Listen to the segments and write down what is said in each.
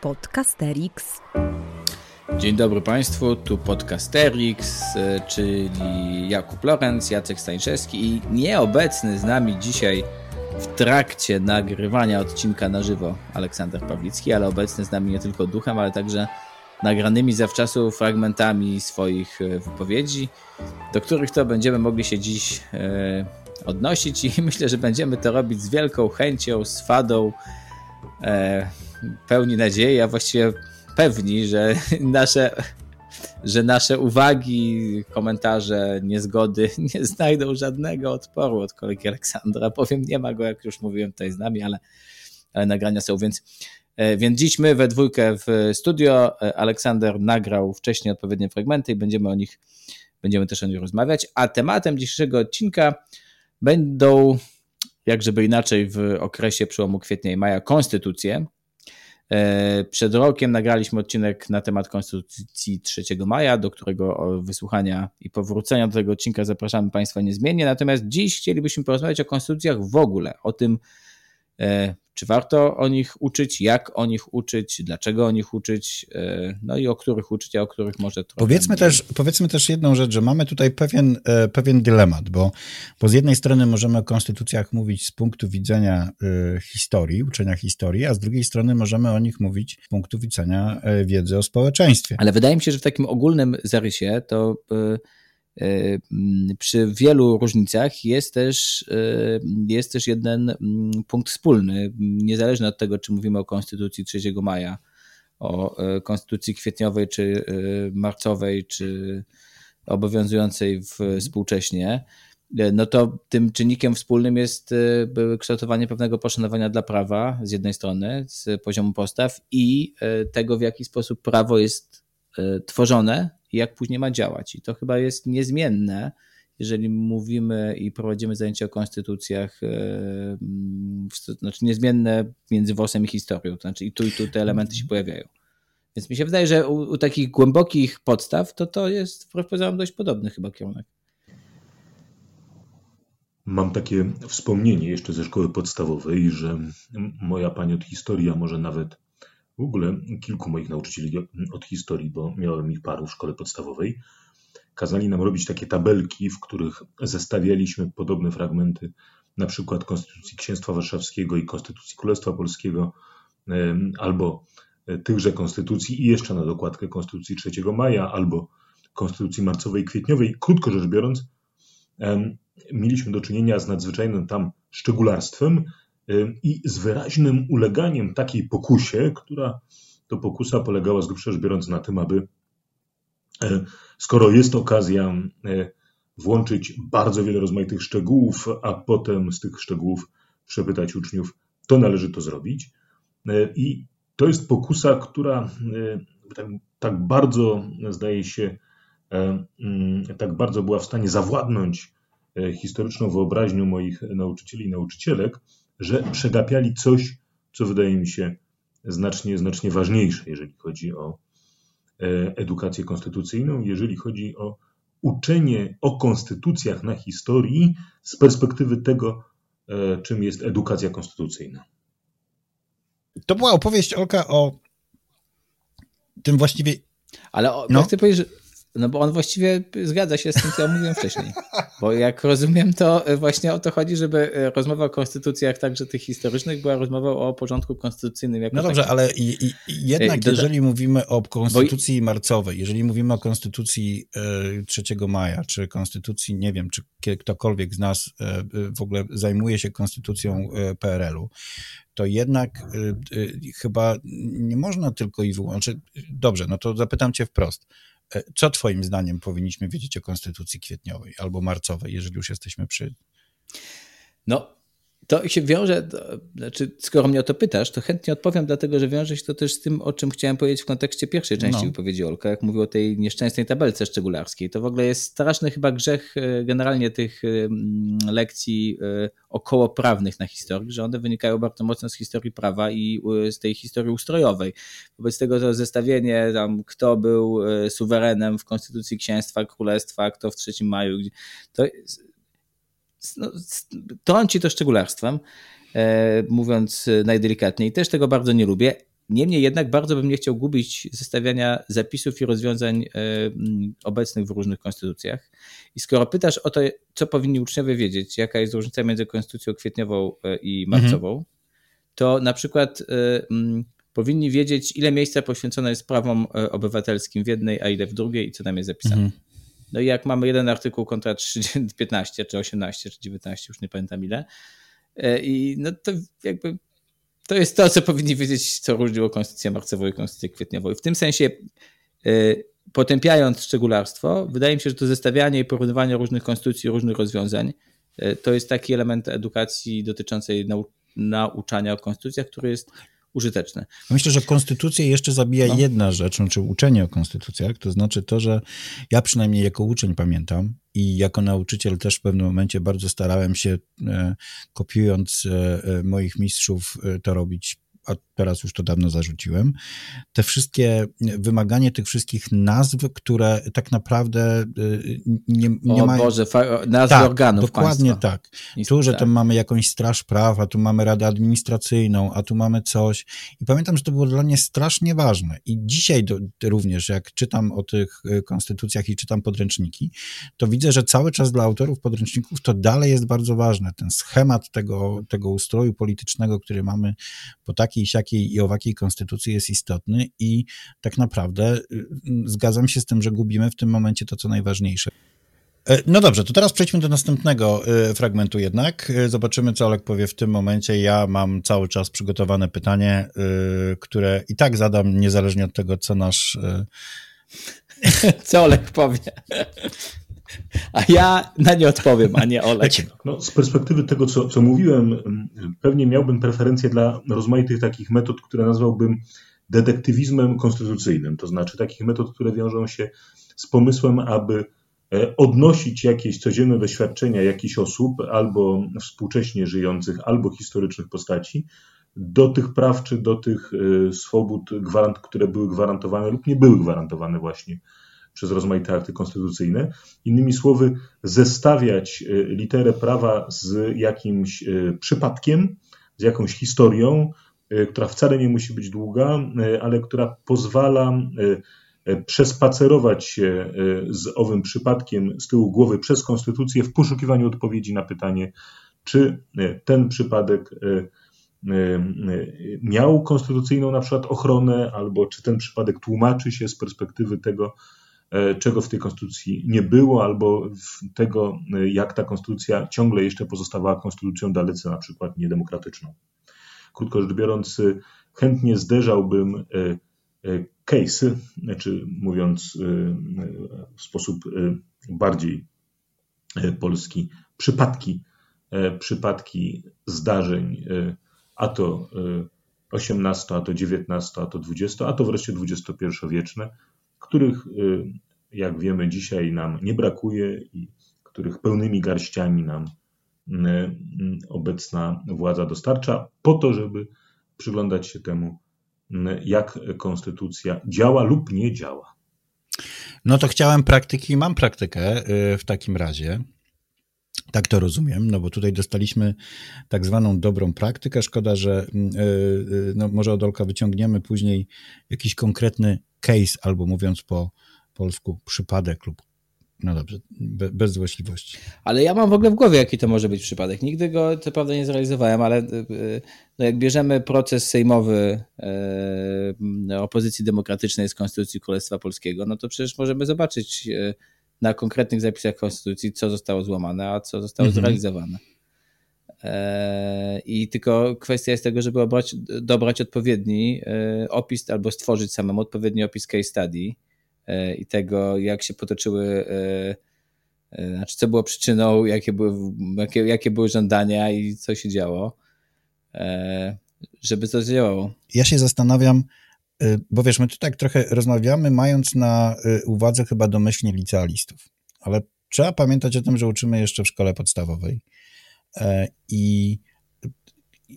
Podcasterix. Dzień dobry Państwu, tu Podcasterix, e, czyli Jakub Lorenz, Jacek Stańczewski i nieobecny z nami dzisiaj w trakcie nagrywania odcinka na żywo Aleksander Pawlicki, ale obecny z nami nie tylko duchem, ale także nagranymi zawczasu fragmentami swoich e, wypowiedzi, do których to będziemy mogli się dziś e, odnosić i myślę, że będziemy to robić z wielką chęcią, z fadą, pełni nadziei, a właściwie pewni, że nasze, że nasze uwagi, komentarze, niezgody nie znajdą żadnego odporu od kolegi Aleksandra. Powiem, nie ma go, jak już mówiłem, tutaj z nami, ale, ale nagrania są, więc e, więc dziś my we dwójkę w studio. E, Aleksander nagrał wcześniej odpowiednie fragmenty i będziemy o nich, będziemy też o nich rozmawiać. A tematem dzisiejszego odcinka będą, jak żeby inaczej, w okresie przełomu kwietnia i maja, konstytucje. E, przed rokiem nagraliśmy odcinek na temat Konstytucji 3 maja, do którego wysłuchania i powrócenia do tego odcinka zapraszamy Państwa niezmiennie. Natomiast dziś chcielibyśmy porozmawiać o konstytucjach w ogóle, o tym, czy warto o nich uczyć, jak o nich uczyć, dlaczego o nich uczyć, e, no i o których uczyć, a o których może trochę. Powiedzmy też, powiedzmy też jedną rzecz, że mamy tutaj pewien, e, pewien dylemat, bo, bo z jednej strony możemy o konstytucjach mówić z punktu widzenia e, historii, uczenia historii, a z drugiej strony możemy o nich mówić z punktu widzenia wiedzy o społeczeństwie. Ale wydaje mi się, że w takim ogólnym zarysie to E, przy wielu różnicach jest też, e, jest też jeden punkt wspólny, niezależnie od tego, czy mówimy o Konstytucji 3 maja, o e, Konstytucji kwietniowej, czy marcowej, czy obowiązującej współcześnie, no to tym czynnikiem wspólnym jest kształtowanie pewnego poszanowania dla prawa z jednej strony, z poziomu postaw i tego, w jaki sposób prawo jest tworzone i jak później ma działać. I to chyba jest niezmienne, jeżeli mówimy i prowadzimy zajęcia o konstytucjach, e, znaczy niezmienne między WOS-em i historią, to znaczy i tu i tu te elementy się pojawiają. Więc mi się wydaje, że u, u takich głębokich podstaw to to jest wbrew dość podobny chyba kierunek. Mam takie wspomnienie jeszcze ze szkoły podstawowej, że moja pani od historii, a może nawet w ogóle kilku moich nauczycieli od historii, bo miałem ich paru w szkole podstawowej, kazali nam robić takie tabelki, w których zestawialiśmy podobne fragmenty, na przykład Konstytucji Księstwa Warszawskiego i Konstytucji Królestwa Polskiego, albo tychże konstytucji i jeszcze na dokładkę Konstytucji 3 maja, albo Konstytucji marcowej i kwietniowej. Krótko rzecz biorąc, mieliśmy do czynienia z nadzwyczajnym tam szczególarstwem, i z wyraźnym uleganiem takiej pokusie, która to pokusa polegała z grubsza rzecz biorąc na tym, aby e, skoro jest okazja e, włączyć bardzo wiele rozmaitych szczegółów, a potem z tych szczegółów przepytać uczniów, to należy to zrobić. E, I to jest pokusa, która tak, tak bardzo, zdaje się, mm, tak bardzo była w stanie zawładnąć historyczną wyobraźnią moich nauczycieli i nauczycielek, że przegapiali coś, co wydaje mi się znacznie, znacznie ważniejsze, jeżeli chodzi o e, edukację konstytucyjną, jeżeli chodzi o uczenie o konstytucjach na historii z perspektywy tego, e, czym jest edukacja konstytucyjna. To była opowieść Olka o tym właściwie. Ale o, no. chcę powiedzieć, że no bo on właściwie zgadza się z tym, co ja mówiłem wcześniej. Bo jak rozumiem, to właśnie o to chodzi, żeby e, rozmowa o konstytucjach, także tych historycznych, była rozmową o porządku konstytucyjnym. no dobrze, takim. ale i, i, jednak jeżeli mówimy o konstytucji bo... marcowej, jeżeli mówimy o konstytucji 3 e, maja, czy konstytucji, nie wiem, czy ktokolwiek z nas e, w ogóle zajmuje się konstytucją PRL-u, to jednak chyba nie można tylko i wyłącznie. Dobrze, no to zapytam cię wprost E, co Twoim zdaniem powinniśmy wiedzieć o konstytucji kwietniowej albo marcowej, jeżeli już jesteśmy przy. No, to się wiąże, znaczy, skoro mnie o to pytasz, to chętnie odpowiem, dlatego że wiąże się to też z tym, o czym chciałem powiedzieć w kontekście pierwszej części no. wypowiedzi Olka, jak mówił o tej nieszczęsnej tabelce szczególarskiej. To w ogóle jest straszny chyba grzech e, generalnie tych e, lekcji e, okołoprawnych na historii, że one wynikają bardzo mocno z historii prawa i z tej historii ustrojowej. Wobec tego to zestawienie tam, kto był suwerenem w konstytucji księstwa, królestwa, kto w 3 maju, to no, trąci to szczególarstwem, e, mówiąc najdelikatniej. Też tego bardzo nie lubię. Niemniej jednak bardzo bym nie chciał gubić zestawiania zapisów i rozwiązań obecnych w różnych konstytucjach. I skoro pytasz o to, co powinni uczniowie wiedzieć, jaka jest różnica między konstytucją kwietniową i marcową, mhm. to na przykład powinni wiedzieć, ile miejsca poświęcone jest prawom obywatelskim w jednej, a ile w drugiej i co tam jest zapisane. Mhm. No i jak mamy jeden artykuł kontra 15, czy 18, czy 19, już nie pamiętam ile, e, i no to jakby to jest to, co powinni wiedzieć, co różniło konstytucję marcową i konstytucję kwietniową. I w tym sensie e, potępiając szczególarstwo, wydaje mi się, że to zestawianie i porównywanie różnych konstytucji, różnych rozwiązań, e, to jest taki element edukacji dotyczącej nau nauczania o konstytucjach, który jest użyteczne. Myślę, że konstytucję jeszcze zabija no. jedna rzecz, czy znaczy uczenie o konstytucjach, to znaczy to, że ja przynajmniej jako uczeń pamiętam i jako nauczyciel też w pewnym momencie bardzo starałem się, e, kopiując e, e, moich mistrzów, to robić a teraz już to dawno zarzuciłem, te wszystkie, wymaganie tych wszystkich nazw, które tak naprawdę y, nie, nie o mają... Boże, nazwy tak, organów dokładnie państwa. tak. Tu, że tam mamy jakąś straż prawa, tu mamy radę administracyjną, a tu mamy coś. I pamiętam, że to było dla mnie strasznie ważne. I dzisiaj do, również, jak czytam o tych y, konstytucjach i czytam podręczniki, to widzę, że cały czas dla autorów podręczników to dalej jest bardzo ważne. Ten schemat tego, tego ustroju politycznego, który mamy po takiej siakiej takiej i owakiej konstytucji jest istotny i tak naprawdę y, zgadzam się z tym, że gubimy w tym momencie to, co najważniejsze. E, no dobrze, to teraz przejdźmy do następnego y, fragmentu jednak. Y, zobaczymy, co Olek powie w tym momencie. Ja mam cały czas przygotowane pytanie, które i tak zadam, niezależnie od tego, co nasz... Co Olek powie? A ja na nie odpowiem, a nie Olek. No, z perspektywy tego, co, co mówiłem, pewnie miałbym preferencję dla rozmaitych takich metod, które nazwałbym detektywizmem konstytucyjnym, to znaczy takich metod, które wiążą się z pomysłem, aby e, odnosić jakieś codzienne doświadczenia jakichś osób, albo współcześnie żyjących, albo historycznych postaci, do tych praw czy do tych e, swobód, które były gwarantowane lub nie były gwarantowane właśnie przez rozmaite akty konstytucyjne. Innymi słowy, zestawiać e, literę prawa z jakimś e, przypadkiem, z jakąś historią, e, która wcale nie musi być długa, ale która pozwala przespacerować się z owym przypadkiem z tyłu głowy przez konstytucję w poszukiwaniu odpowiedzi na pytanie, czy ten przypadek miał konstytucyjną na przykład ochronę, albo czy ten przypadek tłumaczy się z perspektywy tego, czego w tej konstytucji nie było, albo tego, e, jak ta konstytucja ciągle jeszcze pozostawała konstytucją dalece na przykład niedemokratyczną. Krótko rzecz biorąc, e, chętnie zderzałbym case, znaczy mówiąc w sposób bardziej polski, przypadki, przypadki zdarzeń, a to 18, a to 19, a to 20, a to wreszcie 21-wieczne, których, y, jak wiemy, dzisiaj nam nie brakuje i których pełnymi garściami nam y, y, obecna władza dostarcza, po to, żeby przyglądać się temu, jak konstytucja działa lub nie działa. No to chciałem praktyki i mam praktykę w takim razie. Tak to rozumiem, no bo tutaj dostaliśmy tak zwaną dobrą praktykę. Szkoda, że no może od Olka wyciągniemy później jakiś konkretny case, albo mówiąc po polsku przypadek lub no dobrze, be, bez złośliwości. Ale ja mam w ogóle w głowie, jaki to może być przypadek. Nigdy go co prawda nie zrealizowałem, ale y, no jak bierzemy proces sejmowy e, opozycji demokratycznej z Konstytucji Królestwa Polskiego, no to przecież możemy zobaczyć e, na konkretnych zapisach Konstytucji, co zostało złamane, a co zostało mhm. zrealizowane. E, I tylko kwestia jest tego, żeby obrać, dobrać odpowiedni e, opis albo stworzyć samemu odpowiedni opis case study e, i tego, jak się potoczyły, znaczy co było przyczyną, jakie były, jakie, jakie były żądania i co się działo, żeby to działało. Ja się zastanawiam, bo wiesz, my tu tak trochę rozmawiamy, mając na uwadze chyba domyślnie licealistów, ale trzeba pamiętać o tym, że uczymy jeszcze w szkole podstawowej I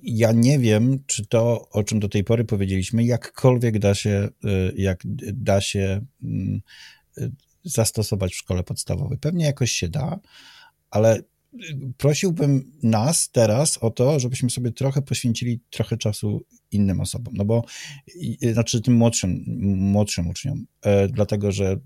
ja nie wiem, czy to, o czym do tej pory powiedzieliśmy, jakkolwiek da się, e, jak da się mm, zastosować w szkole podstawowej. Pewnie jakoś się da, ale prosiłbym nas teraz o to, żebyśmy sobie trochę poświęcili trochę czasu innym osobom, no bo znaczy tym młodszym, młodszym uczniom, e, dlatego że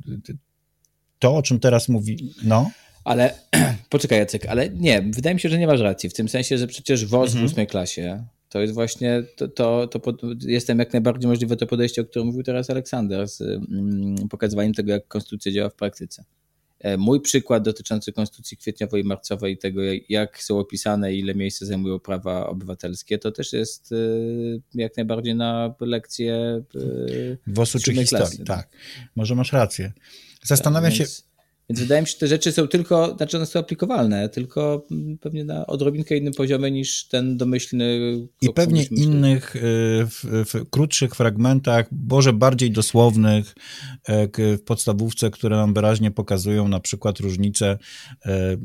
to, o czym teraz mówi, no. Ale poczekaj, Jacek, ale nie, wydaje mi się, że nie masz racji. W tym sensie, że przecież WOS mhm. w ósmej klasie to jest właśnie, to, to, to pod, jestem jak najbardziej możliwe to podejście, o którym mówił teraz Aleksander, z mm, pokazywaniem tego, jak konstytucja działa w praktyce. E, mój przykład dotyczący konstytucji kwietniowej i marcowej i tego, jak są opisane, ile miejsca zajmują prawa obywatelskie, to też jest e, jak najbardziej na lekcję e, WOS-u czy historii. Klasy, tak, może masz rację. Zastanawiam tak, się, więc wydaje mi się, że te rzeczy są tylko, znaczy one są aplikowalne, tylko pewnie na odrobinkę innym poziomie niż ten domyślny. I pewnie innych, y, w, w, krótszych fragmentach, może bardziej dosłownych e, w podstawówce, które nam wyraźnie pokazują na przykład różnice e, y,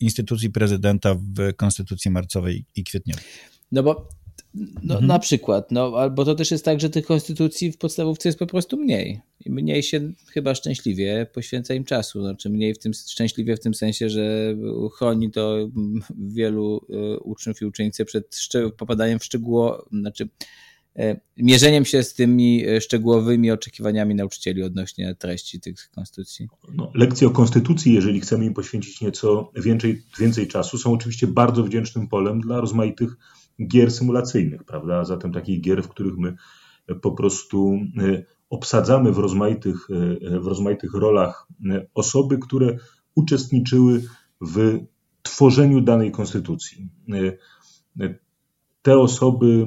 instytucji prezydenta w konstytucji marcowej i kwietniowej. No bo no, mhm. Na przykład, no, albo to też jest tak, że tych konstytucji w podstawówce jest po prostu mniej. I mniej się chyba szczęśliwie poświęca im czasu. Znaczy mniej w tym szczęśliwie w tym sensie, że chroni to wielu e, uczniów i uczennice przed popadaniem w szczegóło, znaczy e, mierzeniem się z tymi e, szczegółowymi oczekiwaniami nauczycieli odnośnie treści tych konstytucji. No, lekcje o konstytucji, jeżeli chcemy im poświęcić nieco więcej, więcej czasu, są oczywiście bardzo wdzięcznym polem dla rozmaitych gier symulacyjnych, prawda? Zatem takich gier, w których my po prostu e, obsadzamy w rozmaitych, e, w rozmaitych rolach e, osoby, które uczestniczyły w tworzeniu danej konstytucji. Te osoby,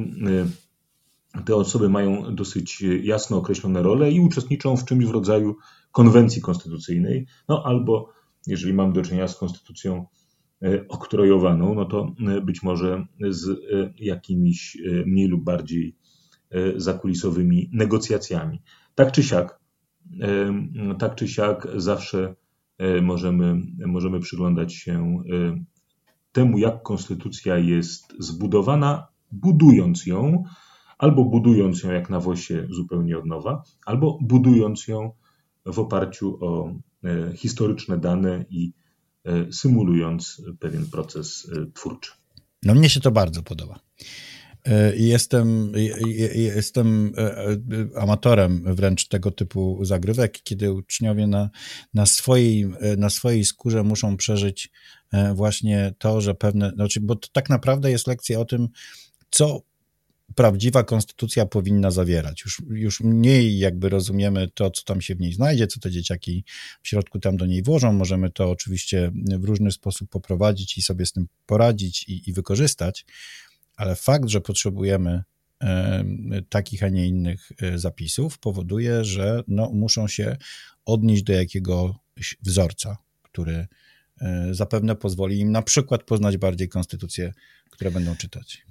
te osoby mają dosyć jasno określone role i uczestniczą w czymś w rodzaju konwencji konstytucyjnej, no albo jeżeli mamy do czynienia z konstytucją E, oktrojowaną, no to e, być może z e, jakimiś mniej lub bardziej zakulisowymi negocjacjami. Tak czy siak, tak czy siak zawsze możemy, możemy przyglądać się temu, jak konstytucja jest zbudowana, budując ją, albo budując ją jak na wosie zupełnie od nowa, albo budując ją w oparciu o historyczne dane i E, symulując pewien proces e, twórczy. No mnie się to bardzo podoba. E, jestem, jestem amatorem wręcz tego typu zagrywek, kiedy uczniowie na, na, swojej, na swojej skórze muszą przeżyć właśnie to, że pewne, znaczy, bo to tak naprawdę jest lekcja o tym, co prawdziwa konstytucja powinna zawierać. Już, już mniej jakby rozumiemy to, co tam się w niej znajdzie, co te dzieciaki w środku tam do niej włożą. Możemy to oczywiście w różny sposób poprowadzić i sobie z tym poradzić i, i wykorzystać, ale fakt, że potrzebujemy takich, a nie innych e, zapisów, powoduje, że no, muszą się odnieść do jakiegoś wzorca, który e, zapewne pozwoli im na przykład poznać bardziej konstytucje, które będą czytać.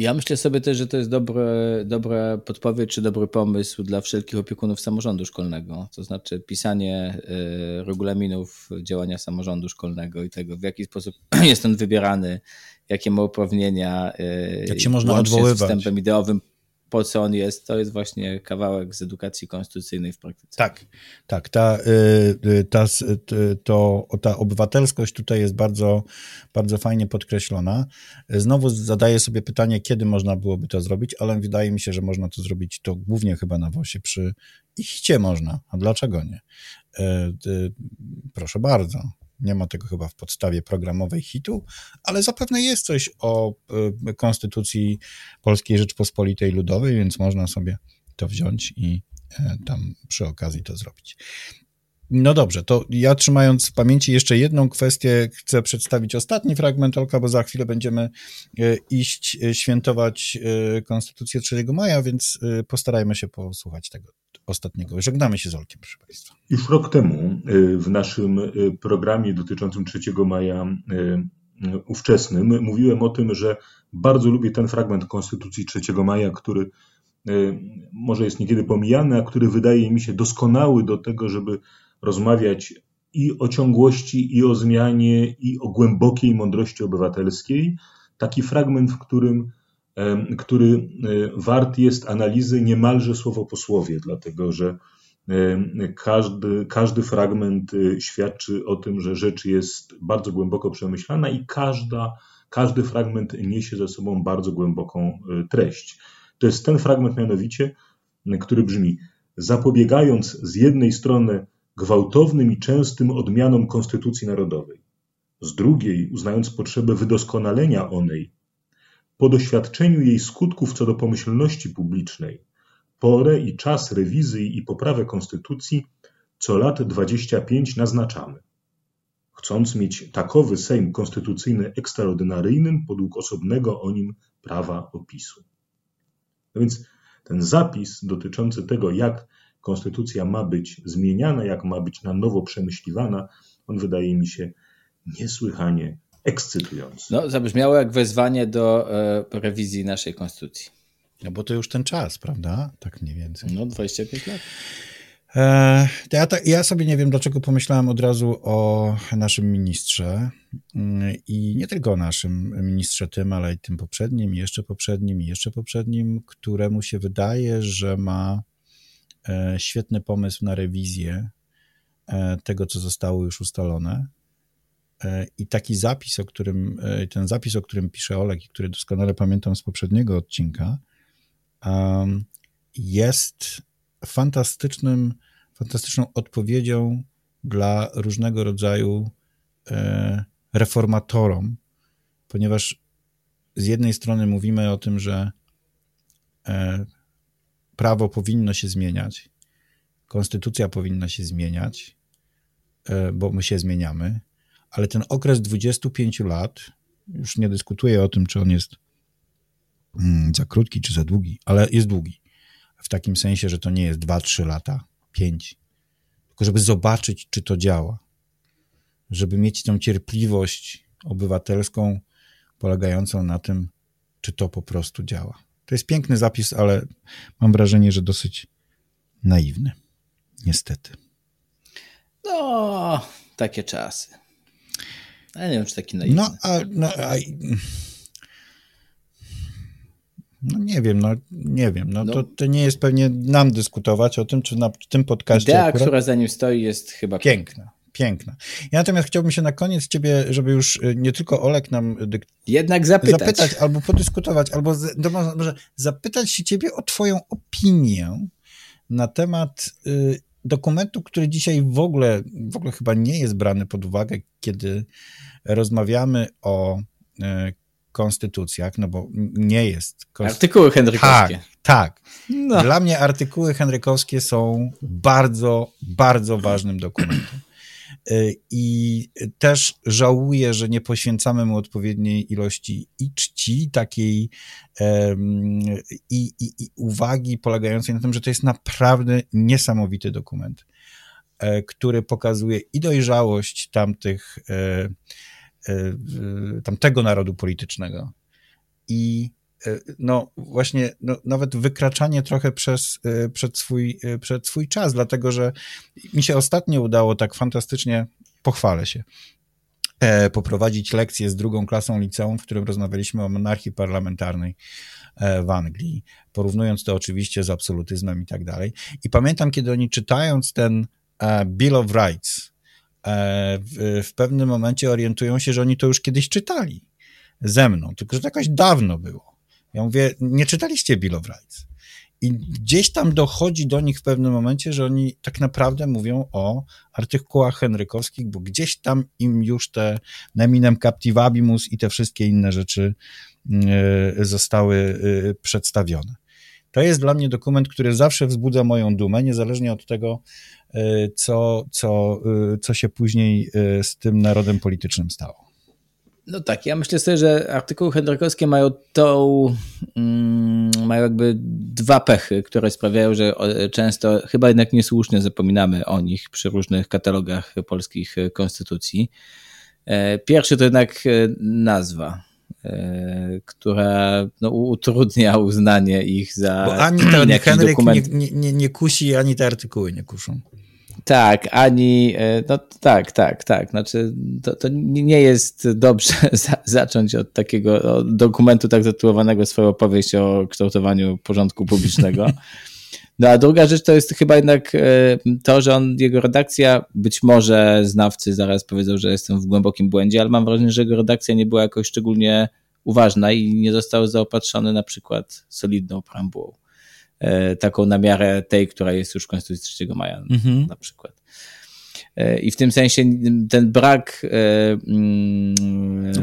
Ja myślę sobie też, że to jest dobre, dobra podpowiedź czy dobry pomysł dla wszelkich opiekunów samorządu szkolnego. To znaczy pisanie y, regulaminów działania samorządu szkolnego i tego, w jaki sposób jest on wybierany, jakie ma uprawnienia, y, jak się można odwoływać. z wstępem ideowym, po co on jest, to jest właśnie kawałek z edukacji konstytucyjnej w praktyce. Tak, tak. Ta, y, y, ta, to, ta obywatelskość tutaj jest bardzo, bardzo fajnie podkreślona. Znowu zadaję sobie pytanie, kiedy można byłoby to zrobić, ale wydaje mi się, że można to zrobić to głównie chyba na WOSie przy ichcie można, a dlaczego nie? Y, proszę bardzo. Nie ma tego chyba w podstawie programowej hitu, ale zapewne jest coś o y, Konstytucji Polskiej Rzeczpospolitej Ludowej, więc można sobie to wziąć i e, tam przy okazji to zrobić. No dobrze, to ja trzymając w pamięci jeszcze jedną kwestię, chcę przedstawić ostatni fragment Olka, bo za chwilę będziemy e, iść e, świętować Konstytucję 3 maja, więc postarajmy się posłuchać tego ostatniego. Żegnamy się z Olkiem, proszę Państwa. Już rok temu y, w naszym y, programie dotyczącym 3 maja y, ówczesnym mówiłem o tym, że bardzo lubię ten fragment Konstytucji 3 maja, który może jest niekiedy pomijany, a który wydaje mi się doskonały do tego, żeby rozmawiać i o ciągłości, i o zmianie, i o głębokiej mądrości obywatelskiej. Taki fragment, w którym który wart jest analizy niemalże słowo po słowie, dlatego że Każdy, każdy fragment świadczy o tym, że rzecz jest bardzo głęboko przemyślana i każda, każdy fragment niesie ze sobą bardzo głęboką treść. To jest ten fragment mianowicie, który brzmi: Zapobiegając z jednej strony gwałtownym i częstym odmianom Konstytucji Narodowej, z drugiej uznając potrzebę wydoskonalenia onej, po doświadczeniu jej skutków co do pomyślności publicznej, porę i czas rewizji i poprawy Konstytucji co lat 25 naznaczamy. Chcąc mieć takowy Sejm Konstytucyjny ekstraordynaryjnym podług osobnego o nim prawa opisu. No więc ten zapis dotyczący tego, jak konstytucja ma być zmieniana, jak ma być na nowo przemyśliwana, on wydaje mi się niesłychanie ekscytujący. No, zabrzmiało jak wezwanie do e, rewizji naszej konstytucji. No bo to już ten czas, prawda? Tak mniej więcej. No, 25 lat. E, ja, ja, sobie nie wiem, dlaczego pomyślałem od razu o naszym ministrze mm, i nie tylko o naszym ministrze tym, ale i tym poprzednim, i jeszcze poprzednim, i jeszcze poprzednim, któremu się wydaje, że ma e, świetny pomysł na rewizję tego, co zostało już ustalone. I taki zapis, o którym, ten zapis, o którym pisze Olek i który doskonale pamiętam z poprzedniego odcinka, jest fantastycznym, fantastyczną odpowiedzią dla różnego rodzaju e, reformatorom, ponieważ z jednej strony mówimy o tym, że e, prawo powinno się zmieniać, konstytucja powinna się zmieniać, e, bo my się zmieniamy, ale ten okres 25 lat, już nie dyskutuję o tym, czy on jest mm, za krótki, czy za długi, ale jest długi w takim sensie, że to nie jest 2-3 lata, 5, tylko żeby zobaczyć, czy to działa, żeby mieć tą cierpliwość obywatelską polegającą na tym, czy to po prostu działa. To jest piękny zapis, ale mam wrażenie, że dosyć naiwny. Niestety. No, takie czasy. Ja nie wiem, czy taki naiwny. No, a, no, a no nie wiem, no nie wiem. No, no, to, to nie jest pewnie nam dyskutować o tym, czy na tym podcaście. Idea, akurat... która za nim stoi, jest chyba piękna. Piękna. Ja natomiast chciałbym się na koniec ciebie, żeby już y, nie tylko Olek nam dyk... jednak zapytać. zapytać, albo podyskutować, albo z... może zapytać się ciebie o twoją opinię na temat y, dokumentu, który dzisiaj w ogóle, w ogóle chyba nie jest brany pod uwagę, kiedy rozmawiamy o y, konstytucjach, no bo nie jest. Konst... Artykuły henrykowskie. Tak, tak. No. Dla mnie artykuły henrykowskie są bardzo, bardzo ważnym dokumentem. Y, I też żałuję, że nie poświęcamy mu odpowiedniej ilości i czci, takiej i, i, i, uwagi polegającej na tym, że to jest naprawdę niesamowity dokument, e, który pokazuje i dojrzałość tamtych e, E, tamtego narodu politycznego. I no właśnie, no, nawet wykraczanie trochę przez, e, przed, swój, przed swój czas, dlatego że mi się ostatnio udało tak fantastycznie, pochwalę się, poprowadzić lekcję z drugą klasą liceum, w którym rozmawialiśmy o monarchii parlamentarnej w Anglii, porównując to oczywiście z absolutyzmem i tak dalej. I pamiętam, kiedy oni czytając ten Bill of Rights, E, w, w pewnym momencie orientują się, że oni to już kiedyś czytali ze mną, tylko że to jakoś dawno było. Ja mówię, nie czytaliście Bill of Rights. I gdzieś tam dochodzi do nich w pewnym momencie, że oni tak naprawdę mówią o artykułach henrykowskich, bo gdzieś tam im już te neminem captivabimus i te wszystkie inne rzeczy e, zostały e, przedstawione. To jest dla mnie dokument, który zawsze wzbudza moją dumę, niezależnie od tego, e, co, co, co się później z tym narodem politycznym stało. No tak, ja myślę sobie, że artykuły henrykowskie mają tą, mm, mają jakby dwa pechy, które sprawiają, że często chyba jednak niesłusznie zapominamy o nich przy różnych katalogach polskich konstytucji. Pierwszy to jednak nazwa. E, która no, utrudnia uznanie ich za. Bo ani ten Henryk nie, nie, nie kusi, ani te artykuły nie kuszą. Tak, ani, e, no tak, tak, tak. Znaczy, to, to nie jest dobrze za, zacząć od takiego od dokumentu tak zatytułowanego swoją opowieść o kształtowaniu porządku publicznego. No a druga rzecz to jest chyba jednak e, to, że on, jego redakcja, być może znawcy zaraz powiedzą, że jestem w głębokim błędzie, ale mam wrażenie, że jego redakcja nie była jakoś szczególnie uważna i nie został zaopatrzony na przykład solidną preambułą. E, taką na miarę tej, która jest już w Konstytucji 3 maja mhm. na przykład. E, I w tym sensie ten brak.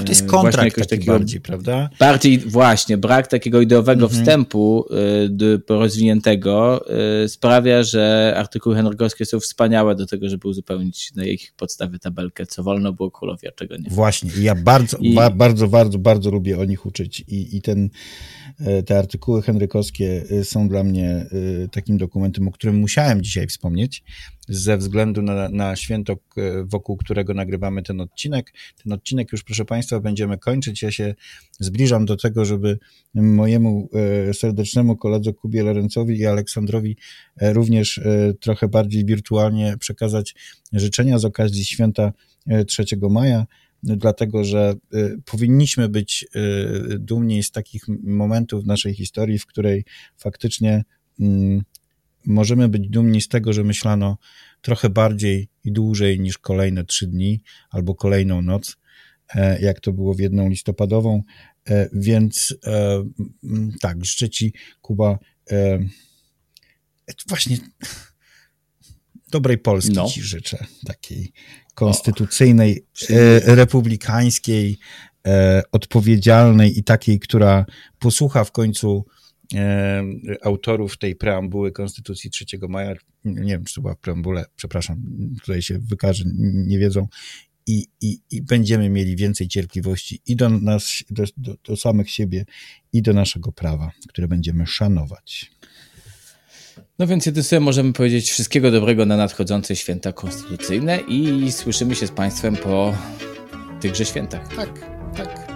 E, to jest kontrakt taki takiego, bardziej, prawda? Bardziej, właśnie, brak takiego ideowego mhm. wstępu e, rozwiniętego sprawia, że artykuły henrykowskie są wspaniałe do tego, żeby uzupełnić na ich podstawie tabelkę, co wolno było królowi, a czego nie. Właśnie, ja bardzo, I... ba, bardzo, bardzo, bardzo lubię o nich uczyć i, i ten, te artykuły henrykowskie są dla mnie takim dokumentem, o którym musiałem dzisiaj wspomnieć, ze względu na, na święto, wokół którego nagrywamy ten odcinek. Ten odcinek już, proszę Państwa, będziemy kończyć. Ja się zbliżam do tego, żeby mojemu e, serdecznemu koledze Kubie Lorencowi i Aleksandrowi e, również e, trochę bardziej wirtualnie przekazać życzenia z okazji święta 3 maja dlatego że powinniśmy być dumni z takich momentów w naszej historii, w której faktycznie mm, możemy być dumni z tego, że myślano trochę bardziej i dłużej niż kolejne trzy dni albo kolejną noc, e, jak to było w jedną listopadową. E, więc e, tak, życzę Ci, Kuba, właśnie dobrej Polski no. Ci życzę, takiej konstytucyjnej, o, republikańskiej, odpowiedzialnej i takiej, która posłucha w końcu autorów tej preambuły Konstytucji 3 maja, nie wiem, czy to była preambule, przepraszam, tutaj się wykaże, nie wiedzą, i, i, i będziemy mieli więcej cierpliwości i do nas, do, do, do samych siebie, i do naszego prawa, które będziemy szanować. No więc jedynie sobie możemy powiedzieć wszystkiego dobrego na nadchodzące święta konstytucyjne i słyszymy się z Państwem po tychże świętach. Tak, tak.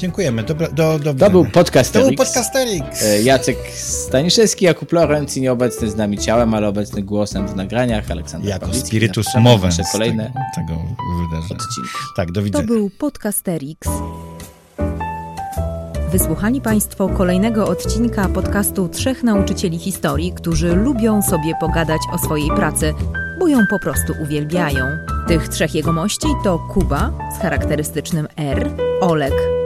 Dziękujemy. Do, do, do to był Podcasterix. To był Podcasterix. E, Jacek Staniszewski, Jakub Lorenz, nieobecny z nami ciałem, ale obecny głosem w nagraniach. Aleksander Jako Pawlicki. spirytus mowę kolejne tego, tego wydarzenia. Tak, do widzenia. To był Podcasterix. Wysłuchali Państwo kolejnego odcinka podcastu Trzech Nauczycieli Historii, którzy lubią sobie pogadać o swojej pracy, bo ją po prostu uwielbiają. Tych trzech jegomości to Kuba z charakterystycznym R, Olek